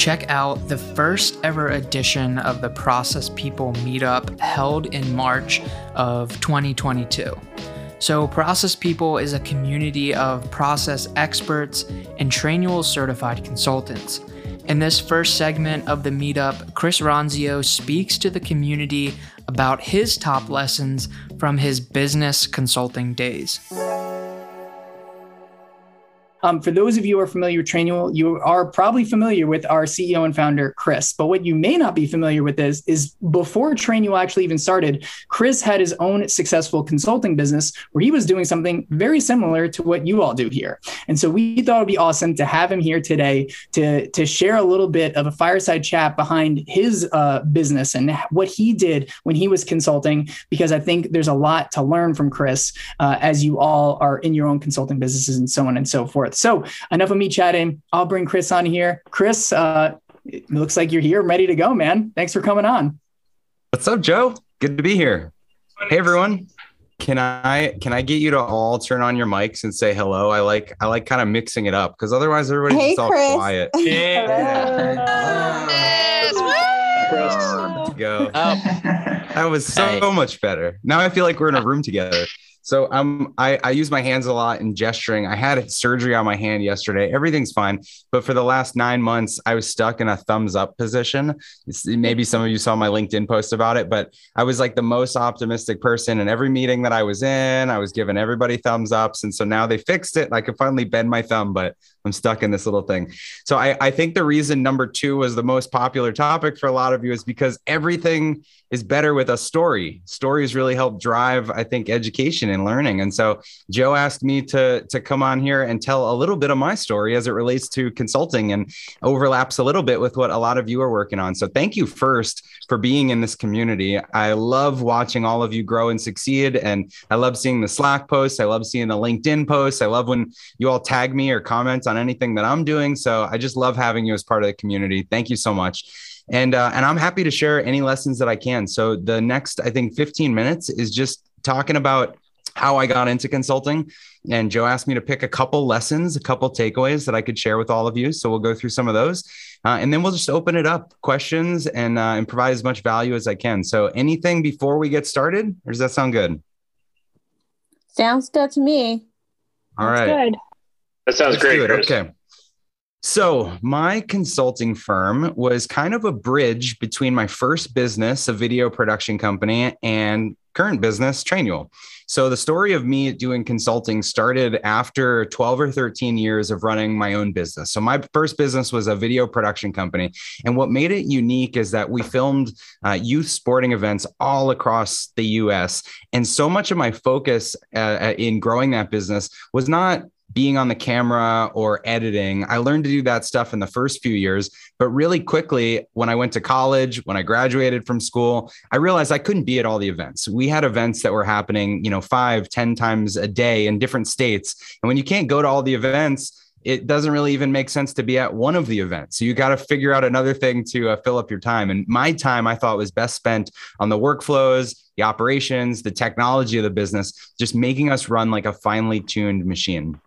Check out the first ever edition of the Process People Meetup held in March of 2022. So, Process People is a community of process experts and Trainual certified consultants. In this first segment of the meetup, Chris Ronzio speaks to the community about his top lessons from his business consulting days. Um, for those of you who are familiar with Trainual, you are probably familiar with our CEO and founder, Chris. But what you may not be familiar with is, is before Trainual actually even started, Chris had his own successful consulting business where he was doing something very similar to what you all do here. And so we thought it'd be awesome to have him here today to, to share a little bit of a fireside chat behind his uh, business and what he did when he was consulting, because I think there's a lot to learn from Chris uh, as you all are in your own consulting businesses and so on and so forth forth. So enough of me chatting. I'll bring Chris on here. Chris, uh, it looks like you're here, ready to go, man. Thanks for coming on. What's up, Joe? Good to be here. Hey, everyone. Can I can I get you to all turn on your mics and say hello? I like I like kind of mixing it up because otherwise everybody's hey, all Chris. quiet. Yeah. Go. Oh. That was so hey. much better. Now I feel like we're in a room together. So um, I, I use my hands a lot in gesturing. I had surgery on my hand yesterday. Everything's fine. But for the last nine months, I was stuck in a thumbs up position. It's, maybe some of you saw my LinkedIn post about it, but I was like the most optimistic person in every meeting that I was in. I was giving everybody thumbs ups. And so now they fixed it. I could finally bend my thumb, but I'm stuck in this little thing. So I, I think the reason number two was the most popular topic for a lot of you is because everything is better with a story. Stories really help drive, I think, education and learning. And so Joe asked me to, to come on here and tell a little bit of my story as it relates to consulting and overlaps a little bit with what a lot of you are working on. So thank you first for being in this community. I love watching all of you grow and succeed. And I love seeing the Slack posts. I love seeing the LinkedIn posts. I love when you all tag me or comment on anything that I'm doing. So I just love having you as part of the community. Thank you so much and uh, and I'm happy to share any lessons that I can. So the next, I think, 15 minutes is just talking about how I got into consulting. And Joe asked me to pick a couple lessons, a couple takeaways that I could share with all of you. So we'll go through some of those, uh, and then we'll just open it up, questions, and uh, and provide as much value as I can. So anything before we get started, or does that sound good? Sounds good to me. All right. Good. That sounds Let's great. Okay. So, my consulting firm was kind of a bridge between my first business, a video production company, and current business, Trainual. So, the story of me doing consulting started after 12 or 13 years of running my own business. So, my first business was a video production company. And what made it unique is that we filmed uh, youth sporting events all across the US. And so much of my focus uh, in growing that business was not being on the camera or editing. I learned to do that stuff in the first few years, but really quickly when I went to college, when I graduated from school, I realized I couldn't be at all the events. We had events that were happening, you know, five, ten times a day in different states. And when you can't go to all the events, it doesn't really even make sense to be at one of the events. So you got to figure out another thing to uh, fill up your time. And my time I thought was best spent on the workflows, the operations, the technology of the business, just making us run like a finely tuned machine.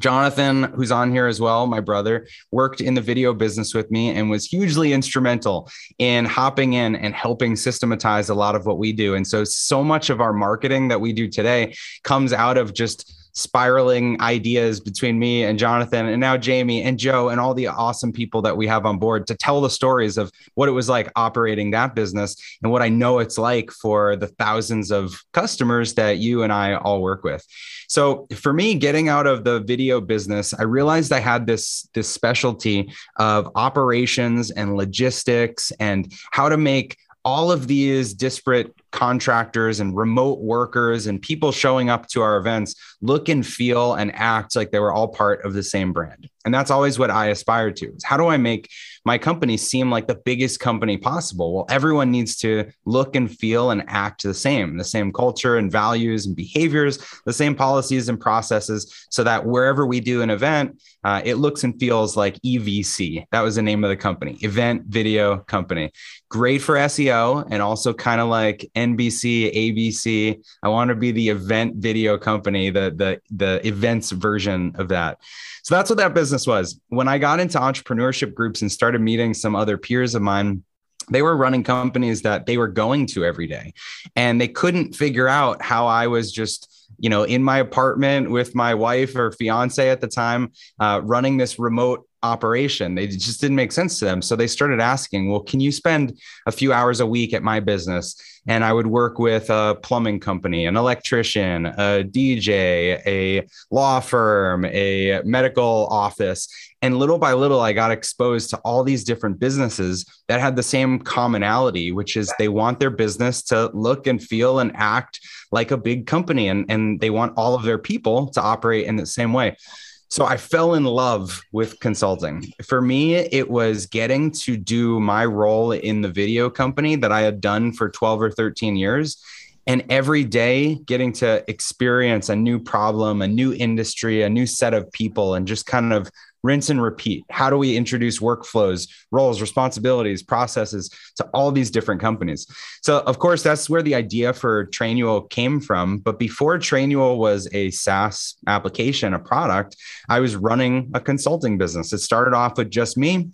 Jonathan, who's on here as well, my brother, worked in the video business with me and was hugely instrumental in hopping in and helping systematize a lot of what we do. And so, so much of our marketing that we do today comes out of just spiraling ideas between me and Jonathan and now Jamie and Joe and all the awesome people that we have on board to tell the stories of what it was like operating that business and what I know it's like for the thousands of customers that you and I all work with. So for me, getting out of the video business, I realized I had this, this specialty of operations and logistics and how to make all of these disparate contractors and remote workers and people showing up to our events look and feel and act like they were all part of the same brand. And that's always what I aspire to. Is How do I make my company seem like the biggest company possible? Well, everyone needs to look and feel and act the same, the same culture and values and behaviors, the same policies and processes, so that wherever we do an event, uh, it looks and feels like EVC. That was the name of the company, Event Video Company. Great for SEO and also kind of like NBC, ABC. I want to be the event video company, the the the events version of that. So that's what that business was. When I got into entrepreneurship groups and started meeting some other peers of mine, they were running companies that they were going to every day and they couldn't figure out how I was just you know, in my apartment with my wife or fiance at the time, uh, running this remote operation. They just didn't make sense to them. So they started asking, well, can you spend a few hours a week at my business? And I would work with a plumbing company, an electrician, a DJ, a law firm, a medical office. And little by little, I got exposed to all these different businesses that had the same commonality, which is they want their business to look and feel and act like a big company. And, and they want all of their people to operate in the same way. So I fell in love with consulting. For me, it was getting to do my role in the video company that I had done for 12 or 13 years. And every day getting to experience a new problem, a new industry, a new set of people, and just kind of rinse and repeat. How do we introduce workflows, roles, responsibilities, processes to all these different companies? So, of course, that's where the idea for Trainual came from. But before Trainual was a SaaS application, a product, I was running a consulting business. It started off with just me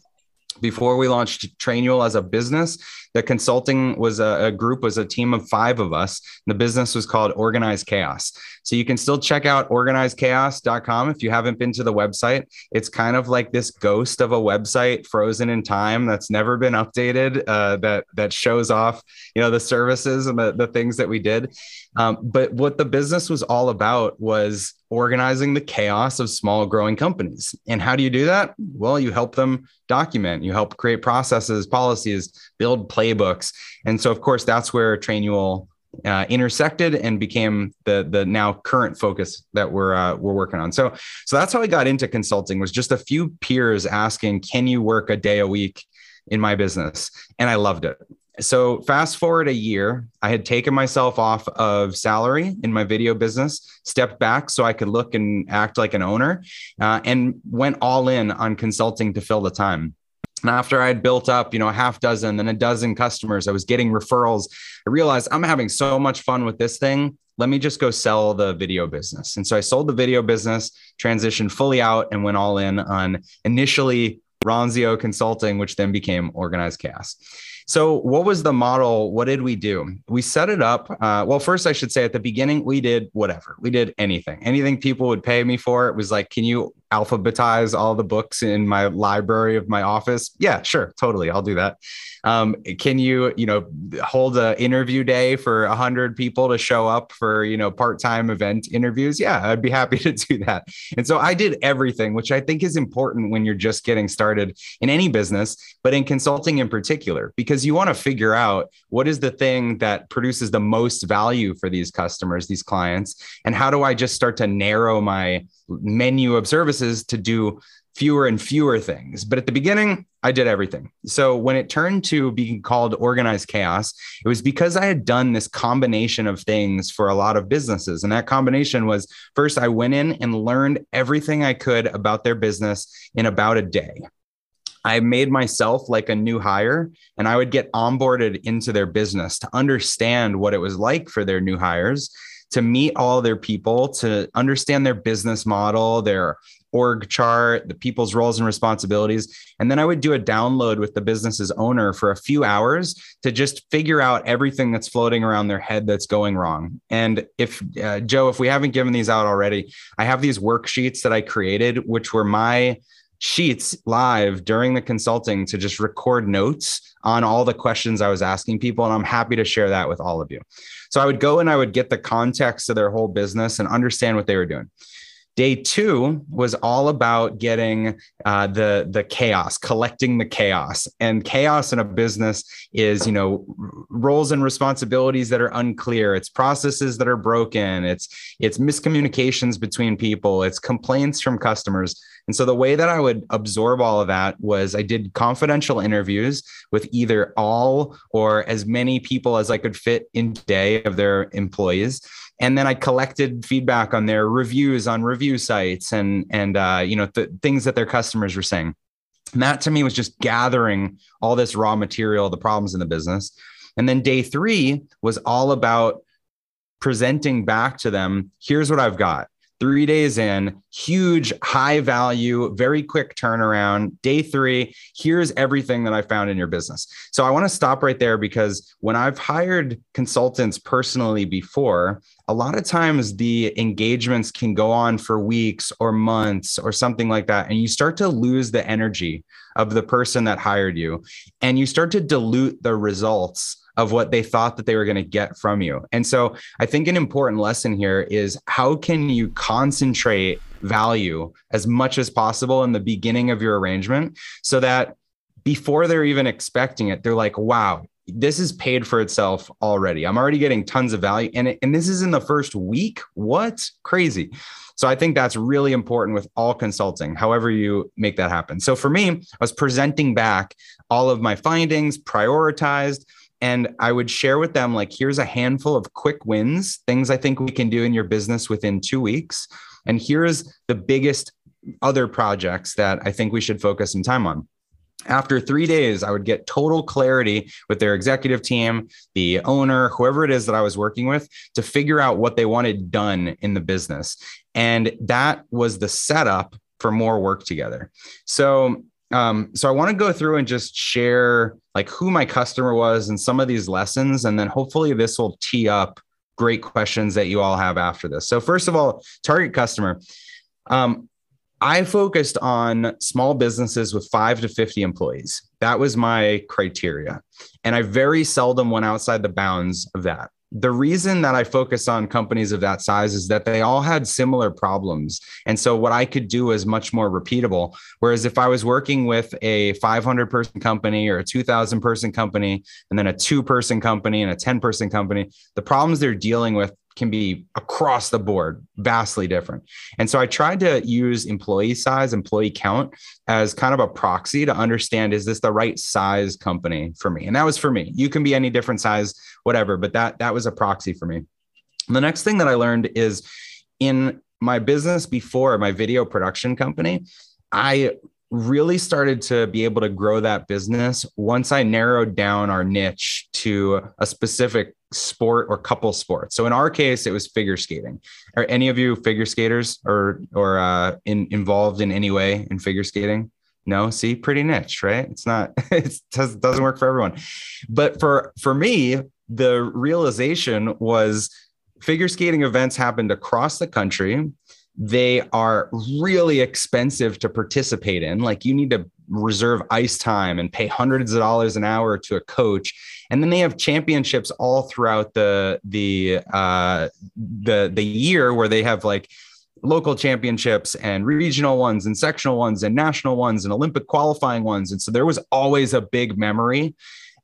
before we launched Trainual as a business, the consulting was a, a, group, was a team of five of us. The business was called Organized Chaos. So you can still check out organizedchaos.com if you haven't been to the website. It's kind of like this ghost of a website frozen in time that's never been updated. Uh, that that shows off, you know, the services and the, the things that we did. Um, but what the business was all about was organizing the chaos of small growing companies. And how do you do that? Well, you help them document, you help create processes, policies, build playbooks. And so, of course, that's where Trainual uh, intersected and became the the now current focus that we're uh, we're working on. So so that's how I got into consulting was just a few peers asking, "Can you work a day a week in my business?" And I loved it so fast forward a year i had taken myself off of salary in my video business stepped back so i could look and act like an owner uh, and went all in on consulting to fill the time and after i had built up you know a half dozen then a dozen customers i was getting referrals i realized i'm having so much fun with this thing let me just go sell the video business and so i sold the video business transitioned fully out and went all in on initially ronzio consulting which then became organized chaos so, what was the model? What did we do? We set it up. Uh, well, first, I should say at the beginning, we did whatever. We did anything, anything people would pay me for. It was like, can you alphabetize all the books in my library of my office? Yeah, sure, totally. I'll do that. Um, can you, you know, hold an interview day for a hundred people to show up for, you know, part-time event interviews? Yeah, I'd be happy to do that. And so I did everything, which I think is important when you're just getting started in any business, but in consulting in particular, because you want to figure out what is the thing that produces the most value for these customers, these clients, and how do I just start to narrow my menu of services to do fewer and fewer things. But at the beginning, I did everything. So when it turned to being called organized chaos, it was because I had done this combination of things for a lot of businesses. And that combination was first, I went in and learned everything I could about their business in about a day. I made myself like a new hire and I would get onboarded into their business to understand what it was like for their new hires to meet all their people, to understand their business model, their org chart, the people's roles and responsibilities. And then I would do a download with the business's owner for a few hours to just figure out everything that's floating around their head that's going wrong. And if, uh, Joe, if we haven't given these out already, I have these worksheets that I created, which were my sheets live during the consulting to just record notes on all the questions I was asking people. And I'm happy to share that with all of you. So I would go and I would get the context of their whole business and understand what they were doing. Day two was all about getting uh, the the chaos, collecting the chaos, and chaos in a business is you know roles and responsibilities that are unclear. It's processes that are broken. It's it's miscommunications between people. It's complaints from customers. And so the way that I would absorb all of that was I did confidential interviews with either all or as many people as I could fit in day of their employees and then I collected feedback on their reviews on review sites and and uh, you know the things that their customers were saying. And that to me was just gathering all this raw material, the problems in the business. And then day three was all about presenting back to them here's what I've got three days in, huge, high value, very quick turnaround. Day three, here's everything that I found in your business. So I want to stop right there because when I've hired consultants personally before, a lot of times the engagements can go on for weeks or months or something like that. And you start to lose the energy of the person that hired you and you start to dilute the results of what they thought that they were going to get from you. And so I think an important lesson here is how can you concentrate value as much as possible in the beginning of your arrangement so that before they're even expecting it, they're like, wow, this is paid for itself already. I'm already getting tons of value. And, and this is in the first week. What? Crazy. So I think that's really important with all consulting, however you make that happen. So for me, I was presenting back all of my findings, prioritized, and I would share with them, like, here's a handful of quick wins, things I think we can do in your business within two weeks. And here's the biggest other projects that I think we should focus some time on. After three days, I would get total clarity with their executive team, the owner, whoever it is that I was working with, to figure out what they wanted done in the business. And that was the setup for more work together. So um, so I want to go through and just share like who my customer was and some of these lessons, and then hopefully this will tee up great questions that you all have after this. So first of all, target customer. Um, I focused on small businesses with five to 50 employees. That was my criteria. And I very seldom went outside the bounds of that the reason that I focus on companies of that size is that they all had similar problems. And so what I could do is much more repeatable. Whereas if I was working with a 500 person company or a 2000 person company, and then a two person company and a 10 person company, the problems they're dealing with can be across the board vastly different. And so I tried to use employee size, employee count as kind of a proxy to understand is this the right size company for me? And that was for me. You can be any different size, whatever, but that that was a proxy for me. The next thing that I learned is in my business before my video production company, I really started to be able to grow that business once I narrowed down our niche to a specific sport or couple sports. So in our case, it was figure skating. Are any of you figure skaters or or uh, in, involved in any way in figure skating? No, see, pretty niche, right? It's not. It does, doesn't work for everyone. But for for me, the realization was figure skating events happened across the country. They are really expensive to participate in. Like you need to reserve ice time and pay hundreds of dollars an hour to a coach and then they have championships all throughout the the uh, the the year where they have like local championships and regional ones and sectional ones and national ones and Olympic qualifying ones. And so there was always a big memory.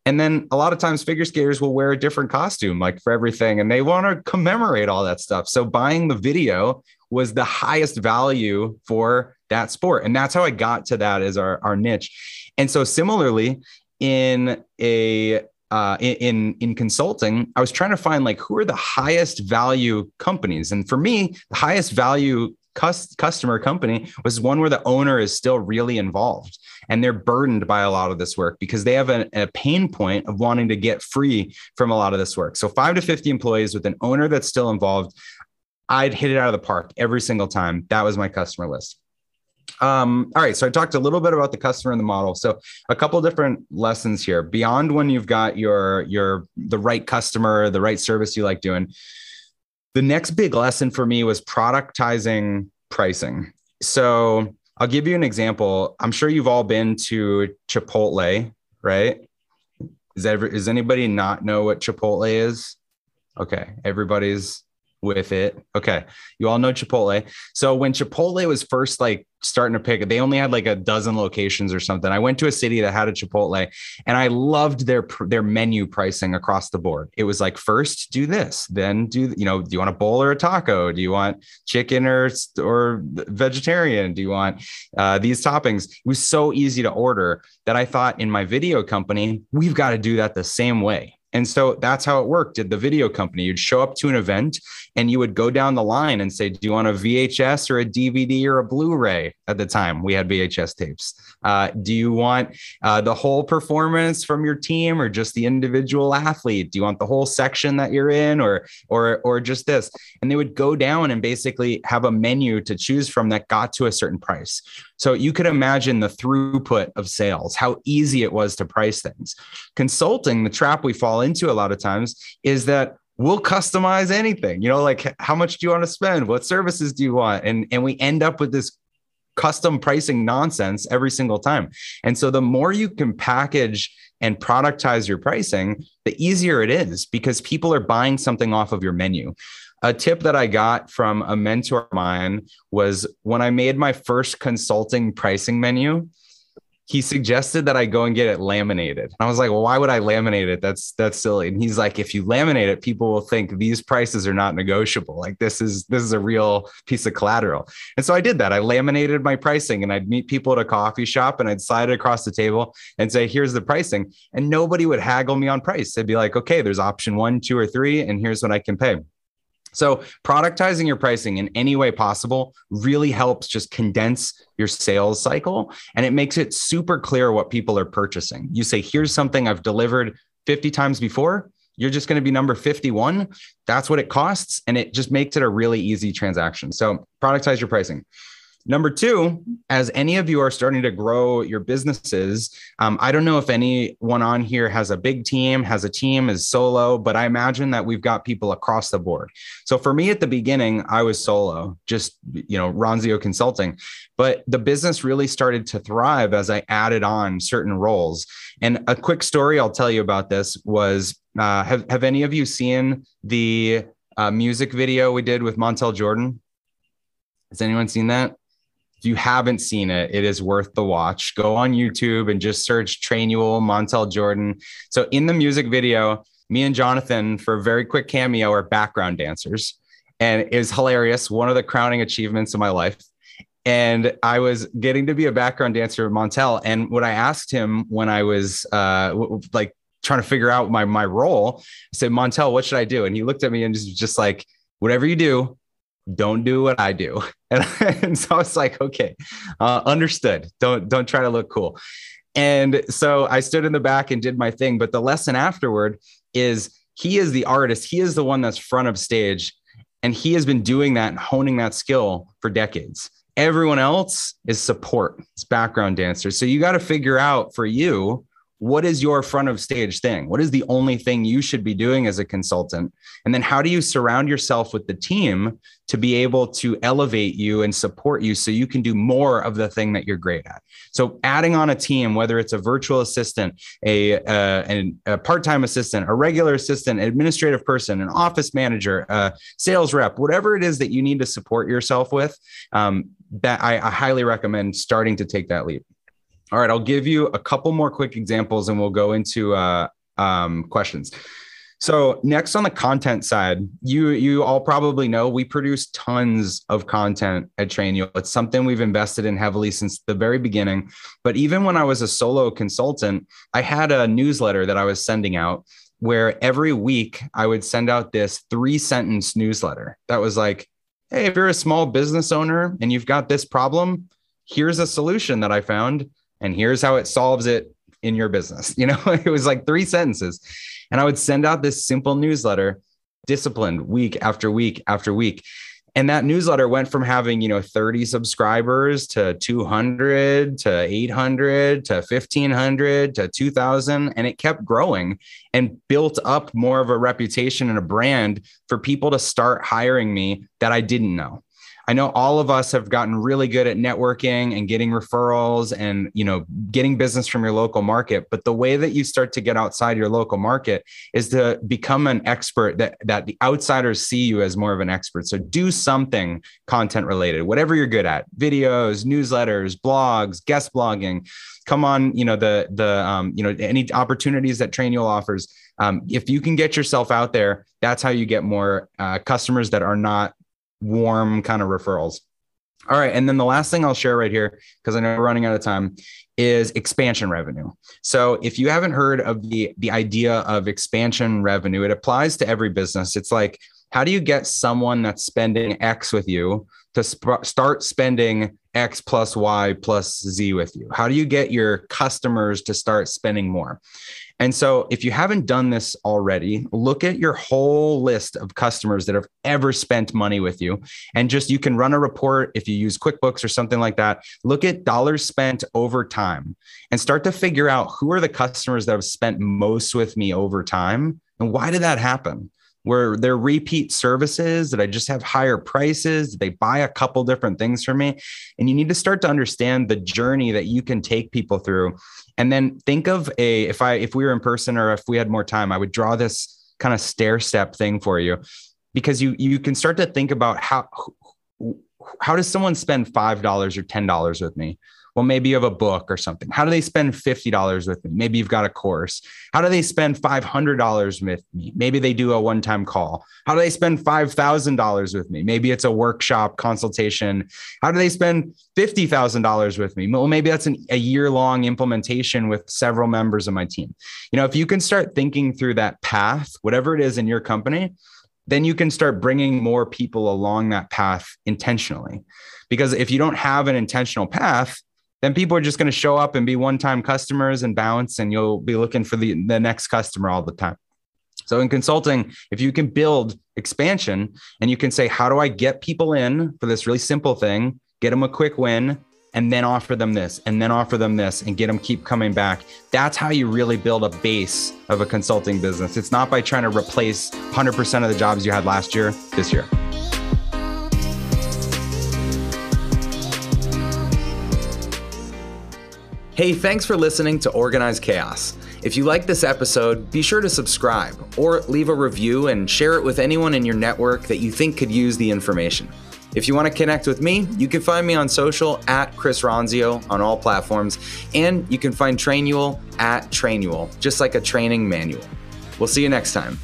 And then a lot of times figure skaters will wear a different costume, like for everything, and they want to commemorate all that stuff. So buying the video was the highest value for that sport. And that's how I got to that as our, our niche. And so similarly, in a uh, in in consulting, I was trying to find like who are the highest value companies, and for me, the highest value cus- customer company was one where the owner is still really involved and they're burdened by a lot of this work because they have a, a pain point of wanting to get free from a lot of this work. So five to fifty employees with an owner that's still involved, I'd hit it out of the park every single time. That was my customer list. Um, all right, so I talked a little bit about the customer and the model. So a couple different lessons here. Beyond when you've got your your the right customer, the right service you like doing. The next big lesson for me was productizing pricing. So I'll give you an example. I'm sure you've all been to Chipotle, right? Is ever is anybody not know what Chipotle is? Okay, everybody's with it. Okay. You all know Chipotle. So when Chipotle was first like starting to pick, they only had like a dozen locations or something. I went to a city that had a Chipotle and I loved their their menu pricing across the board. It was like first do this, then do you know, do you want a bowl or a taco? Do you want chicken or or vegetarian? Do you want uh, these toppings? It was so easy to order that I thought in my video company, we've got to do that the same way. And so that's how it worked at the video company. You'd show up to an event and you would go down the line and say, Do you want a VHS or a DVD or a Blu ray? At the time, we had VHS tapes. Uh, do you want uh, the whole performance from your team or just the individual athlete? Do you want the whole section that you're in or, or, or just this? And they would go down and basically have a menu to choose from that got to a certain price. So you could imagine the throughput of sales, how easy it was to price things. Consulting, the trap we fall into a lot of times is that we'll customize anything you know like how much do you want to spend? What services do you want? And and we end up with this custom pricing nonsense every single time. And so the more you can package and productize your pricing the easier it is because people are buying something off of your menu. A tip that I got from a mentor of mine was when I made my first consulting pricing menu, he suggested that I go and get it laminated. I was like, well, why would I laminate it? That's that's silly. And he's like, if you laminate it, people will think these prices are not negotiable. Like this is this is a real piece of collateral. And so I did that. I laminated my pricing and I'd meet people at a coffee shop and I'd slide it across the table and say, here's the pricing. And nobody would haggle me on price. They'd be like, okay, there's option one, two, or three, and here's what I can pay. So, productizing your pricing in any way possible really helps just condense your sales cycle and it makes it super clear what people are purchasing. You say, here's something I've delivered 50 times before. You're just going to be number 51. That's what it costs. And it just makes it a really easy transaction. So, productize your pricing. Number two, as any of you are starting to grow your businesses, um, I don't know if anyone on here has a big team, has a team, is solo, but I imagine that we've got people across the board. So for me at the beginning, I was solo, just, you know, Ronzio Consulting. But the business really started to thrive as I added on certain roles. And a quick story I'll tell you about this was uh, have, have any of you seen the uh, music video we did with Montel Jordan? Has anyone seen that? If you haven't seen it, it is worth the watch. Go on YouTube and just search Trainual Montel Jordan. So in the music video, me and Jonathan, for a very quick cameo, are background dancers. And was hilarious. One of the crowning achievements of my life. And I was getting to be a background dancer with Montel. And what I asked him when I was uh, like trying to figure out my my role, I said, Montel, what should I do? And he looked at me and just, just like, whatever you do, don't do what I do. And, and so I was like, okay, uh, understood. Don't don't try to look cool. And so I stood in the back and did my thing. But the lesson afterward is he is the artist. He is the one that's front of stage. And he has been doing that and honing that skill for decades. Everyone else is support, it's background dancers. So you got to figure out for you what is your front of stage thing? What is the only thing you should be doing as a consultant? And then how do you surround yourself with the team to be able to elevate you and support you so you can do more of the thing that you're great at? So adding on a team, whether it's a virtual assistant, a, uh, a part-time assistant, a regular assistant, administrative person, an office manager, a sales rep, whatever it is that you need to support yourself with, um, that I, I highly recommend starting to take that leap. All right, I'll give you a couple more quick examples and we'll go into uh, um, questions. So next on the content side, you you all probably know we produce tons of content at Trainual. It's something we've invested in heavily since the very beginning. But even when I was a solo consultant, I had a newsletter that I was sending out where every week I would send out this three sentence newsletter that was like, hey, if you're a small business owner and you've got this problem, here's a solution that I found and here's how it solves it in your business. You know, it was like three sentences. And I would send out this simple newsletter, disciplined week after week after week. And that newsletter went from having, you know, 30 subscribers to 200 to 800 to 1500 to 2000. And it kept growing and built up more of a reputation and a brand for people to start hiring me that I didn't know. I know all of us have gotten really good at networking and getting referrals and, you know, getting business from your local market. But the way that you start to get outside your local market is to become an expert that, that the outsiders see you as more of an expert. So do something content related, whatever you're good at, videos, newsletters, blogs, guest blogging, come on, you know, the, the, um, you know, any opportunities that Trainual offers. Um, if you can get yourself out there, that's how you get more uh, customers that are not warm kind of referrals. All right. And then the last thing I'll share right here, because I know we're running out of time, is expansion revenue. So if you haven't heard of the, the idea of expansion revenue, it applies to every business. It's like, how do you get someone that's spending X with you to sp- start spending X plus Y plus Z with you? How do you get your customers to start spending more? And so, if you haven't done this already, look at your whole list of customers that have ever spent money with you. And just you can run a report if you use QuickBooks or something like that. Look at dollars spent over time and start to figure out who are the customers that have spent most with me over time and why did that happen? Where they're repeat services that I just have higher prices. They buy a couple different things from me. And you need to start to understand the journey that you can take people through. And then think of a if I if we were in person or if we had more time, I would draw this kind of stair step thing for you because you you can start to think about how how does someone spend $5 or $10 with me? Well, maybe you have a book or something. How do they spend $50 with me? Maybe you've got a course. How do they spend $500 with me? Maybe they do a one time call. How do they spend $5,000 with me? Maybe it's a workshop consultation. How do they spend $50,000 with me? Well, maybe that's an, a year long implementation with several members of my team. You know, if you can start thinking through that path, whatever it is in your company, then you can start bringing more people along that path intentionally. Because if you don't have an intentional path, then people are just going to show up and be one-time customers and bounce and you'll be looking for the, the next customer all the time. So in consulting if you can build expansion and you can say how do i get people in for this really simple thing get them a quick win and then offer them this and then offer them this and get them keep coming back? That's how you really build a base of a consulting business. It's not by trying to replace 100% of the jobs you had last year this year Hey, thanks for listening to Organized Chaos. If you like this episode, be sure to subscribe or leave a review and share it with anyone in your network that you think could use the information. If you want to connect with me, you can find me on social at Chris Ronzio on all platforms, and you can find Trainual at Trainual, just like a training manual. We'll see you next time.